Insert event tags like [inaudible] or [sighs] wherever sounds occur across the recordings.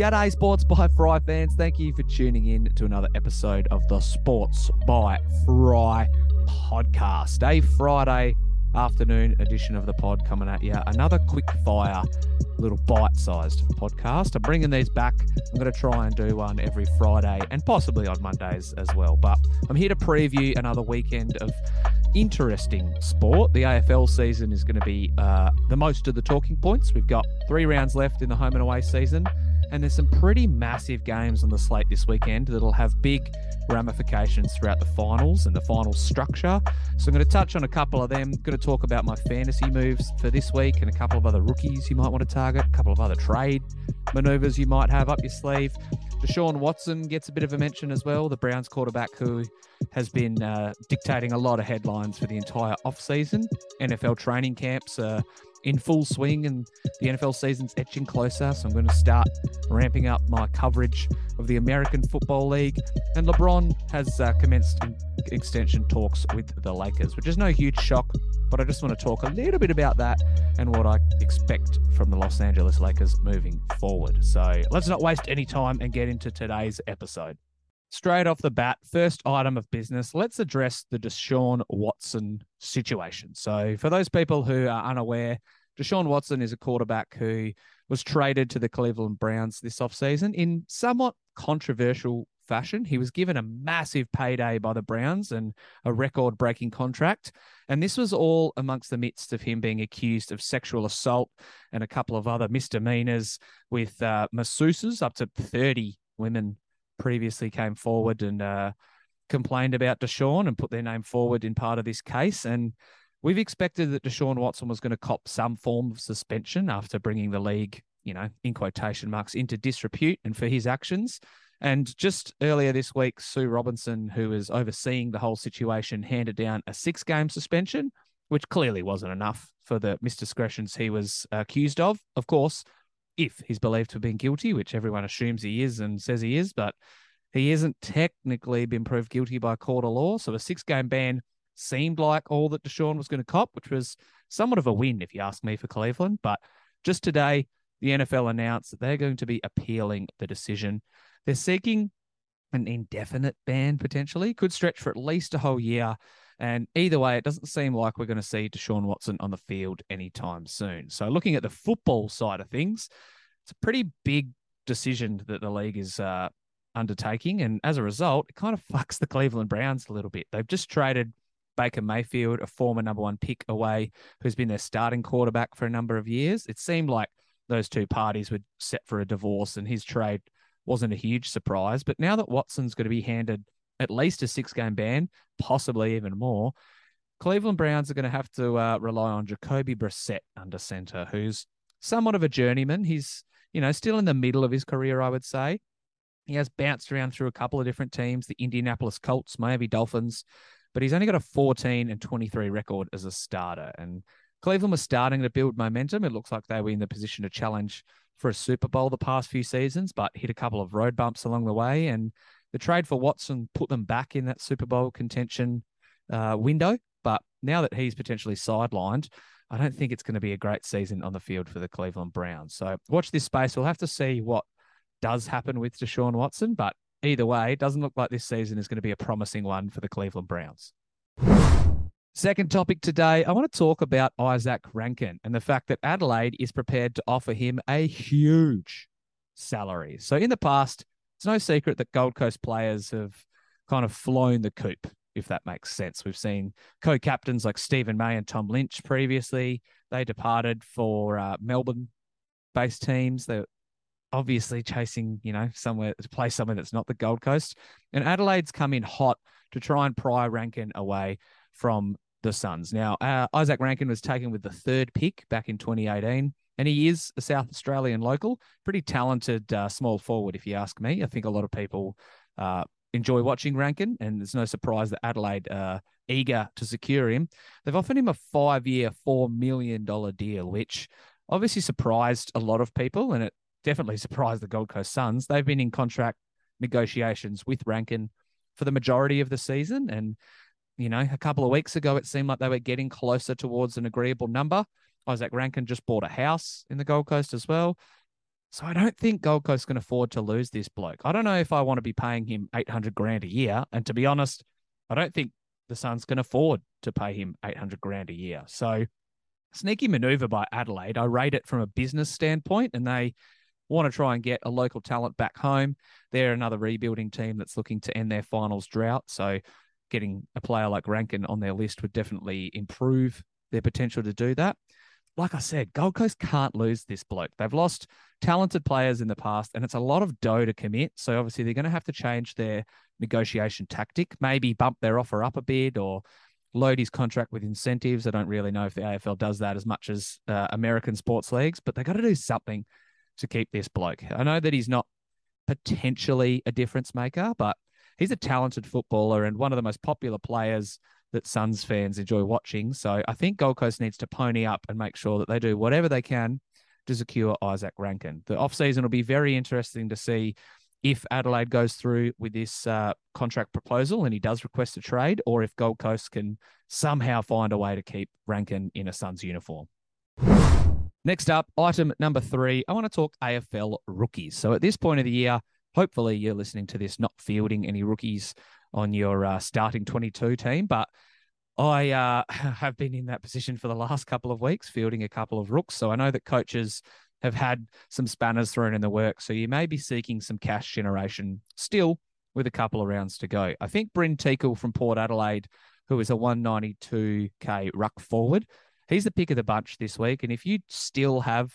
G'day, Sports by Fry fans. Thank you for tuning in to another episode of the Sports by Fry podcast. A Friday afternoon edition of the pod coming at you. Another quick fire, little bite sized podcast. I'm bringing these back. I'm going to try and do one every Friday and possibly on Mondays as well. But I'm here to preview another weekend of interesting sport. The AFL season is going to be uh, the most of the talking points. We've got three rounds left in the home and away season. And there's some pretty massive games on the slate this weekend that'll have big ramifications throughout the finals and the final structure. So I'm going to touch on a couple of them. I'm going to talk about my fantasy moves for this week and a couple of other rookies you might want to target, a couple of other trade maneuvers you might have up your sleeve. Deshaun Watson gets a bit of a mention as well, the Browns quarterback who has been uh, dictating a lot of headlines for the entire offseason. NFL training camps are in full swing and the NFL season's etching closer. So I'm going to start ramping up my coverage of the American Football League. And LeBron has uh, commenced extension talks with the Lakers, which is no huge shock, but I just want to talk a little bit about that and what I expect from the Los Angeles Lakers moving forward. So let's not waste any time and get into today's episode. Straight off the bat, first item of business, let's address the Deshaun Watson situation. So, for those people who are unaware, Deshaun Watson is a quarterback who was traded to the Cleveland Browns this offseason in somewhat controversial fashion. He was given a massive payday by the Browns and a record breaking contract. And this was all amongst the midst of him being accused of sexual assault and a couple of other misdemeanors with uh, masseuses, up to 30 women previously came forward and uh, complained about Deshaun and put their name forward in part of this case. And we've expected that Deshaun Watson was going to cop some form of suspension after bringing the league, you know, in quotation marks, into disrepute and for his actions. And just earlier this week, Sue Robinson, who was overseeing the whole situation, handed down a six game suspension, which clearly wasn't enough for the misdiscretions he was accused of. Of course, if he's believed to have been guilty, which everyone assumes he is and says he is, but he hasn't technically been proved guilty by court of law. So a six game ban seemed like all that Deshaun was going to cop, which was somewhat of a win, if you ask me, for Cleveland. But just today, the NFL announced that they're going to be appealing the decision. They're seeking an indefinite ban potentially, could stretch for at least a whole year. And either way, it doesn't seem like we're going to see Deshaun Watson on the field anytime soon. So, looking at the football side of things, it's a pretty big decision that the league is uh, undertaking. And as a result, it kind of [laughs] fucks the Cleveland Browns a little bit. They've just traded Baker Mayfield, a former number one pick away, who's been their starting quarterback for a number of years. It seemed like those two parties were set for a divorce, and his trade wasn't a huge surprise. But now that Watson's going to be handed at least a six game ban, possibly even more. Cleveland Browns are going to have to uh, rely on Jacoby Brissett under center, who's somewhat of a journeyman. He's, you know, still in the middle of his career, I would say. He has bounced around through a couple of different teams, the Indianapolis Colts, Miami Dolphins, but he's only got a 14 and 23 record as a starter. And Cleveland was starting to build momentum. It looks like they were in the position to challenge for a Super Bowl the past few seasons, but hit a couple of road bumps along the way. And the trade for Watson put them back in that Super Bowl contention uh, window. But now that he's potentially sidelined, I don't think it's going to be a great season on the field for the Cleveland Browns. So watch this space. We'll have to see what does happen with Deshaun Watson. But either way, it doesn't look like this season is going to be a promising one for the Cleveland Browns. Second topic today, I want to talk about Izak Rankine and the fact that Adelaide is prepared to offer him a huge salary. So in the past, it's no secret that Gold Coast players have kind of flown the coop, if that makes sense. We've seen co captains like Steven May and Tom Lynch previously. They departed for uh, Melbourne based teams. They're obviously chasing, you know, somewhere to play somewhere that's not the Gold Coast. And Adelaide's come in hot to try and pry Rankine away from the Suns. Now, uh, Izak Rankine was taken with the third pick back in 2018 and he is a South Australian local, pretty talented uh, small forward, if you ask me. I think a lot of people uh, enjoy watching Rankine, and there's no surprise that Adelaide are eager to secure him. They've offered him a five-year, four million dollar deal, which obviously surprised a lot of people, and it definitely [laughs] surprised the Gold Coast Suns. They've been in contract negotiations with Rankine for the majority of the season, and you know, a couple of weeks ago, it seemed like they were getting closer towards an agreeable number. Izak Rankine just bought a house in the Gold Coast as well. So I don't think Gold Coast can afford to lose this bloke. I don't know if I want to be paying him 800 grand a year. And to be honest, I don't think the Suns can afford to pay him 800 grand a year. So sneaky maneuver by Adelaide. I rate it from a business standpoint, and they want to try and get a local talent back home. They're another rebuilding team that's looking to end their finals drought. So getting a player like Rankine on their list would definitely improve their potential to do that. Like I said, Gold Coast can't lose this bloke. They've lost talented players in the past, and it's a lot of dough to commit. So obviously, they're going to have to change their negotiation tactic, maybe bump their offer up a bit or load his contract with incentives. I don't really know if the AFL does that as much as uh, American sports leagues, but they've got to do something to keep this bloke. I know that he's not potentially a difference maker, but he's a talented footballer and one of the most popular players that Suns fans enjoy watching. So I think Gold Coast needs to pony up and make sure that they do whatever they can to secure Izak Rankine. The offseason will be very interesting to see if Adelaide goes through with this uh, contract proposal and he does request a trade, or if Gold Coast can somehow find a way to keep Rankine in a Suns uniform. Next up, item number three, I want to talk AFL rookies. So at this point of the year, hopefully you're listening to this not fielding any rookies on your uh, starting 22 team, but I uh, [laughs] have been in that position for the last couple of weeks, fielding a couple of rooks. So I know that coaches have had some spanners thrown in the work. So you may be seeking some cash generation still with a couple of rounds to go. I think Bryn Teakle from Port Adelaide, who is a 192k ruck forward, he's the pick of the bunch this week. And if you still have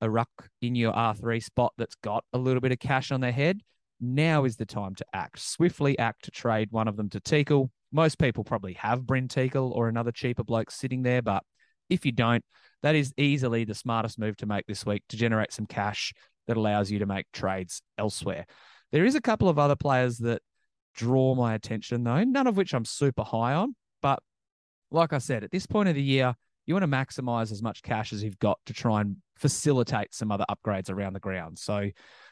a ruck in your R3 spot that's got a little bit of cash on their head, now is the time to act. Swiftly act to trade one of them to Teakle. Most people probably have Bryn Teakle or another cheaper bloke sitting there, but if you don't, that is easily the smartest move to make this week to generate some cash that allows you to make trades elsewhere. There is a couple of other players that draw my attention, though, none of which I'm super high on. But like I said, at this point of the year, you want to maximize as much cash as you've got to try and facilitate some other upgrades around the ground. So,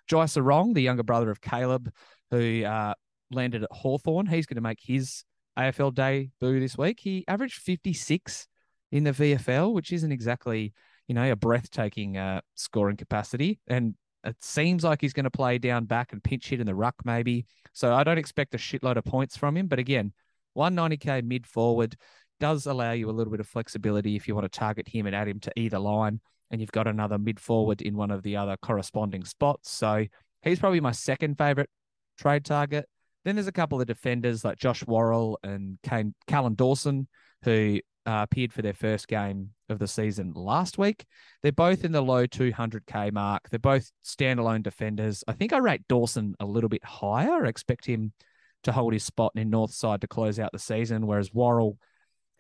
Jai Serong, the younger brother of Caleb, who uh, landed at Hawthorn, he's going to make his AFL debut this week. He averaged 56 in the VFL, which isn't exactly, you know, a breathtaking uh, scoring capacity. And it seems like he's going to play down back and pinch hit in the ruck, maybe. So I don't expect a shitload of points from him. But again, 190k mid forward does allow you a little bit of flexibility if you want to target him and add him to either line. And you've got another mid forward in one of the other corresponding spots. So he's probably my second favorite trade target. Then there's a couple of defenders like Josh Worrell and Kane, Kallan Dawson, who uh, appeared for their first game of the season last week. They're both in the low 200k mark. They're both standalone defenders. I think I rate Dawson a little bit higher. I expect him to hold his spot in North Side to close out the season, whereas Worrell,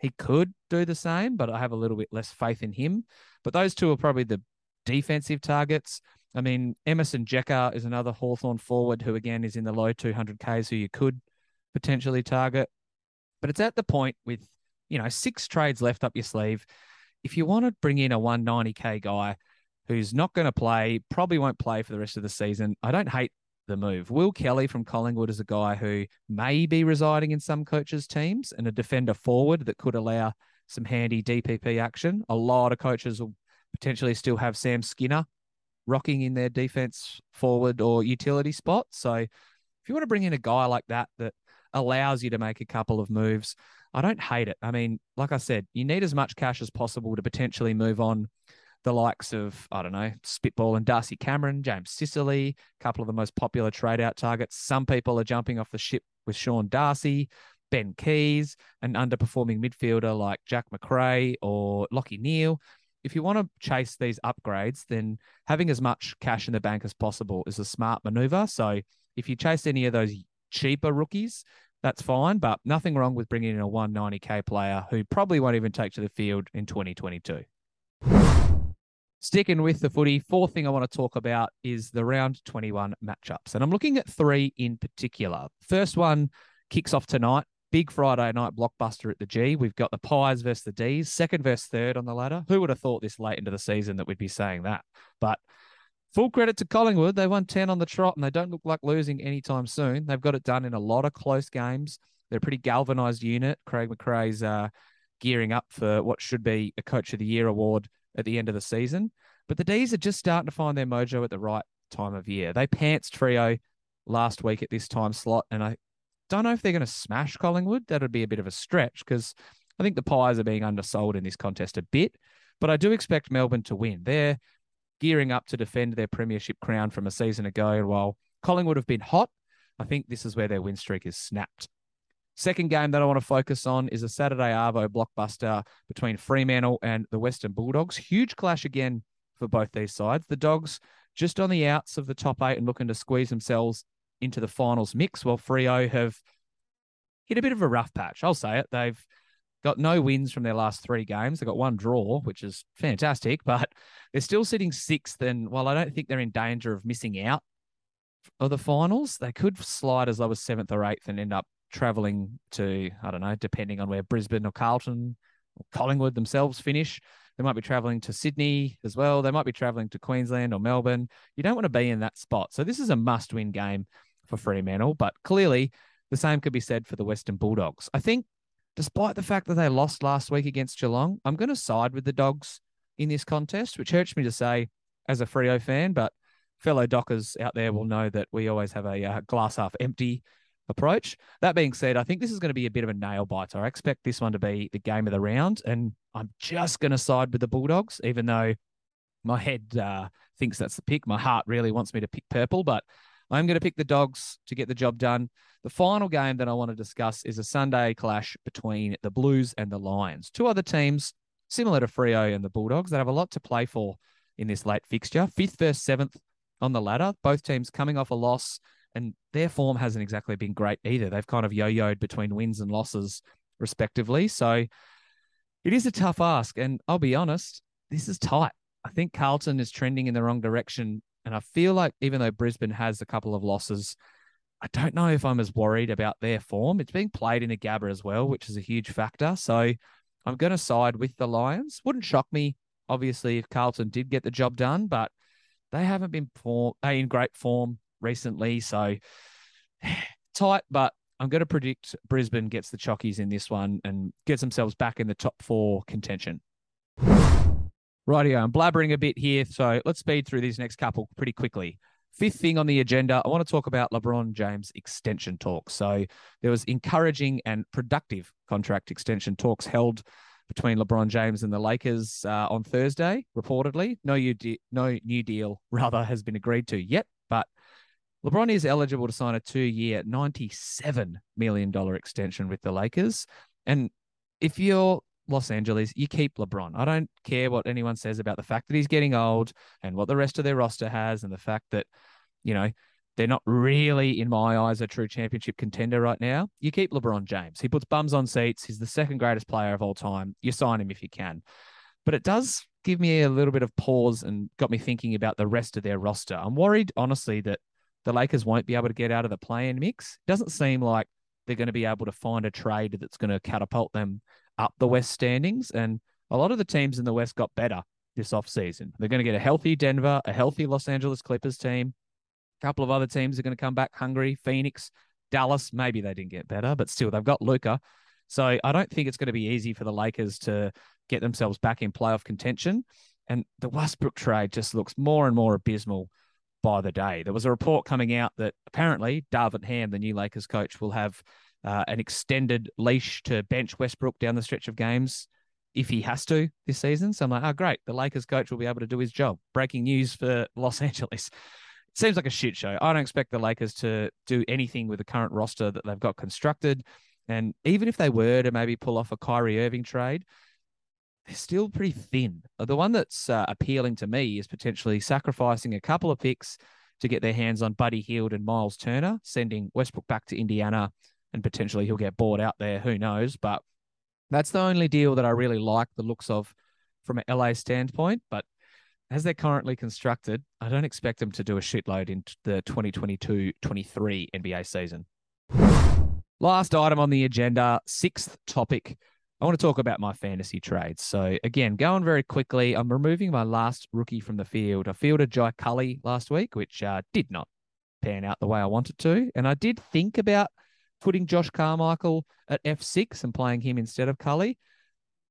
he could do the same, but I have a little bit less faith in him. But those two are probably the defensive targets. I mean, Emerson Jeka is another Hawthorn forward who, again, is in the low 200Ks who you could potentially target. But it's at the point with you know, six trades left up your sleeve. If you want to bring in a 190k guy who's not going to play, probably won't play for the rest of the season, I don't hate the move. Will Kelly from Collingwood is a guy who may be residing in some coaches' teams and a defender forward that could allow some handy DPP action. A lot of coaches will potentially still have Sam Skinner rocking in their defense forward or utility spot. So if you want to bring in a guy like that that allows you to make a couple of moves, I don't hate it. I mean, like I said, you need as much cash as possible to potentially move on the likes of, I don't know, Spitball and Darcy Cameron, James Sicily, a couple of the most popular trade out targets. Some people are jumping off the ship with Sean Darcy, Ben Keays, an underperforming midfielder like Jack Macrae or Lachie Neale. If you want to chase these upgrades, then having as much cash in the bank as possible is a smart maneuver. So if you chase any of those cheaper rookies, that's fine, but nothing wrong with bringing in a 190k player who probably won't even take to the field in 2022. Sticking with the footy, fourth thing I want to talk about is the round 21 matchups. And I'm looking at three in particular. First one kicks off tonight. Big Friday night blockbuster at the G. We've got the Pies versus the D's, second versus third on the ladder. Who would have thought this late into the season that we'd be saying that? But full credit to Collingwood. They won 10 on the trot and they don't look like losing anytime soon. They've got it done in a lot of close games. They're a pretty galvanized unit. Craig McRae's uh, gearing up for what should be a Coach of the Year award at the end of the season. But the D's are just starting to find their mojo at the right time of year. They pants trio last week at this time slot, and I don't know if they're going to smash Collingwood. That would be a bit of a stretch because I think the Pies are being undersold in this contest a bit. But I do expect Melbourne to win. They're gearing up to defend their premiership crown from a season ago. And while Collingwood have been hot, I think this is where their win streak is snapped. Second game that I want to focus on is a Saturday Arvo blockbuster between Fremantle and the Western Bulldogs. Huge clash again for both these sides. The Dogs just on the outs of the top eight and looking to squeeze themselves into the finals mix, while Freo have hit a bit of a rough patch. I'll say it. They've got no wins from their last three games. They've got one draw, which is fantastic, [laughs] but they're still sitting sixth. And while I don't think they're in danger of missing out of the finals, they could slide as low as seventh or eighth and end up traveling to, I don't know, depending on where Brisbane or Carlton or Collingwood themselves finish. They might be traveling to Sydney as well. They might be traveling to Queensland or Melbourne. You don't want to be in that spot. So this is a must win game for Fremantle, but clearly the same could be said for the Western Bulldogs. I think despite the fact that they lost last week against Geelong, I'm going to side with the Dogs in this contest, which hurts me to say as a Freo fan, but fellow Dockers out there will know that we always have a uh, glass half empty approach. That being said, I think this is going to be a bit of a nail biter. I expect this one to be the game of the round, and I'm just going to side with the Bulldogs, even though my head uh, thinks that's the pick. My heart really wants me to pick purple, but I'm going to pick the Dogs to get the job done. The final game that I want to discuss is a Sunday clash between the Blues and the Lions. Two other teams similar to Freo and the Bulldogs that have a lot to play for in this late fixture. Fifth versus seventh on the ladder. Both teams coming off a loss and their form hasn't exactly been great either. They've kind of yo-yoed between wins and losses, respectively. So it is a tough ask, and I'll be honest, this is tight. I think Carlton is trending in the wrong direction, and I feel like even though Brisbane has a couple of losses, I don't know if I'm as worried about their form. It's being played in a Gabba as well, which is a huge factor. So I'm going to side with the Lions. Wouldn't shock me, obviously, if Carlton did get the job done, but they haven't been form, in great form recently. So [sighs] tight, but I'm going to predict Brisbane gets the chockies in this one and gets themselves back in the top four contention. Rightio, I'm blabbering a bit here, so let's speed through these next couple pretty quickly. Fifth thing on the agenda, I want to talk about LeBron James extension talks. So there was encouraging and productive contract extension talks held between LeBron James and the Lakers uh, on Thursday, reportedly. No new, de- no new deal, [laughs] rather, has been agreed to yet, LeBron is eligible to sign a two-year, $97 million extension with the Lakers. And if you're Los Angeles, you keep LeBron. I don't care what anyone says about the fact that he's getting old and what the rest of their roster has and the fact that, you know, they're not really, in my eyes, a true championship contender right now. You keep LeBron James. He puts bums on seats. He's the second greatest player of all time. You sign him if you can. But it does give me a little bit of pause and got me thinking about the rest of their roster. I'm worried, honestly, that the Lakers won't be able to get out of the play-in mix. It doesn't seem like they're going to be able to find a trade that's going to catapult them up the West standings. And a lot of the teams in the West got better this offseason. They're going to get a healthy Denver, a healthy Los Angeles Clippers team. A couple of other teams are going to come back hungry. Phoenix, Dallas, maybe they didn't get better, but still they've got Luka. So I don't think it's going to be easy for the Lakers to get themselves back in playoff contention. And the Westbrook trade just looks more and more abysmal by the day. There was a report coming out that apparently Darvin Ham, the new Lakers coach, will have uh, an extended leash to bench Westbrook down the stretch of games if he has to this season. So I'm like, oh, great. The Lakers coach will be able to do his job. Breaking news for [laughs] Los Angeles. It seems like a shit show. I don't expect the Lakers to do anything with the current roster that they've got constructed. And even if they were to maybe pull off a Kyrie Irving trade, they're still pretty thin. The one that's uh, appealing to me is potentially sacrificing a couple of picks to get their hands on Buddy Hield and Myles Turner, sending Westbrook back to Indiana, and potentially he'll get bored out there. Who knows? But that's the only deal that I really like the looks of from an LA standpoint. But as they're currently constructed, I don't expect them to do a shitload in the 2022 23 NBA season. Last item on the agenda, sixth topic I want to talk about my fantasy trades. So again, going very quickly, I'm removing my last rookie from the field. I fielded Jai Culley last week, which uh, did not pan out the way I wanted to, and I did think about putting Josh Carmichael at F6 and playing him instead of Culley.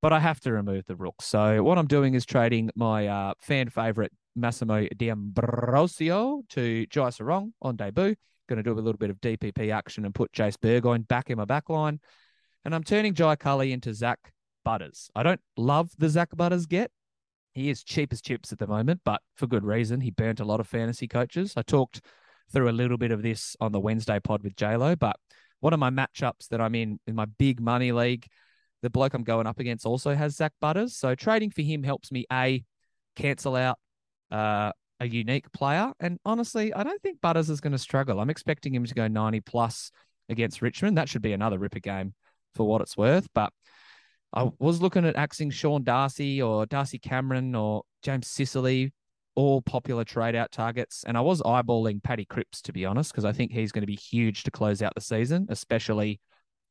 but I have to remove the rook. So what I'm doing is trading my uh, fan favorite Massimo D'Ambrosio to Jai Serong on debut. Going to do a little bit of DPP action and put Jase Burgoyne back in my back line. And I'm turning Jai Culley into Zach Butters. I don't love the Zach Butters get. He is cheap as chips at the moment, but for good reason. He burnt a lot of fantasy coaches. I talked through a little bit of this on the Wednesday pod with JLo, but one of my matchups that I'm in in my big money league – the bloke I'm going up against also has Zach Butters. So trading for him helps me a cancel out uh, a unique player. And honestly, I don't think Butters is going to struggle. I'm expecting him to go 90 plus against Richmond. That should be another ripper game for what it's worth. But I was looking at axing Sean Darcy or Darcy Cameron or James Sicily, all popular trade out targets. And I was eyeballing Paddy Cripps, to be honest, because I think he's going to be huge to close out the season, especially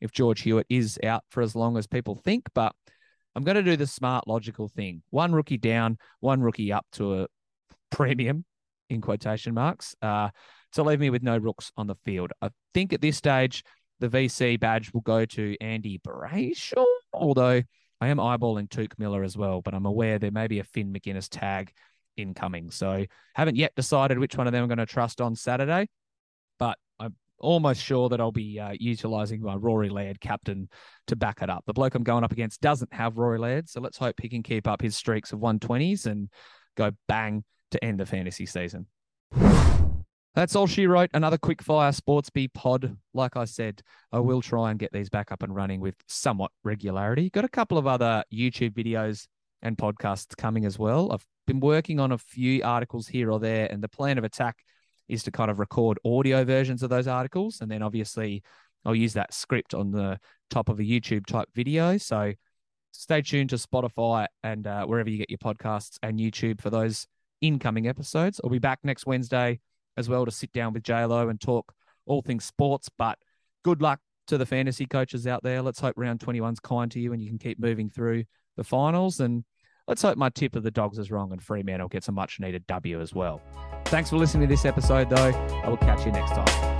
if George Hewett is out for as long as people think. But I'm going to do the smart, logical thing. One rookie down, one rookie up to a premium, in quotation marks, uh, to leave me with no rooks on the field. I think at this stage, the VC badge will go to Andy Brayshaw, although I am eyeballing Touk Miller as well, but I'm aware there may be a Finn Maginness tag incoming. So haven't yet decided which one of them I'm going to trust on Saturday, but I'm almost sure that I'll be uh, utilizing my Rory Laird captain to back it up. The bloke I'm going up against doesn't have Rory Laird, so let's hope he can keep up his streaks of 120s and go bang to end the fantasy season. That's all she wrote. Another quick fire Sportsby pod. Like I said, I will try and get these back up and running with somewhat regularity. Got a couple of other YouTube videos and podcasts coming as well. I've been working on a few articles here or there, and the plan of attack is to kind of record audio versions of those articles. And then obviously I'll use that script on the top of a YouTube type video. So stay tuned to Spotify and uh, wherever you get your podcasts and YouTube for those incoming episodes. I'll be back next Wednesday as well to sit down with JLo and talk all things sports. But good luck to the fantasy coaches out there. Let's hope round 21's kind to you and you can keep moving through the finals. And let's hope my tip of the dogs is wrong and Fremantle gets a much needed W as well. Thanks for listening to this episode, though. I will catch you next time.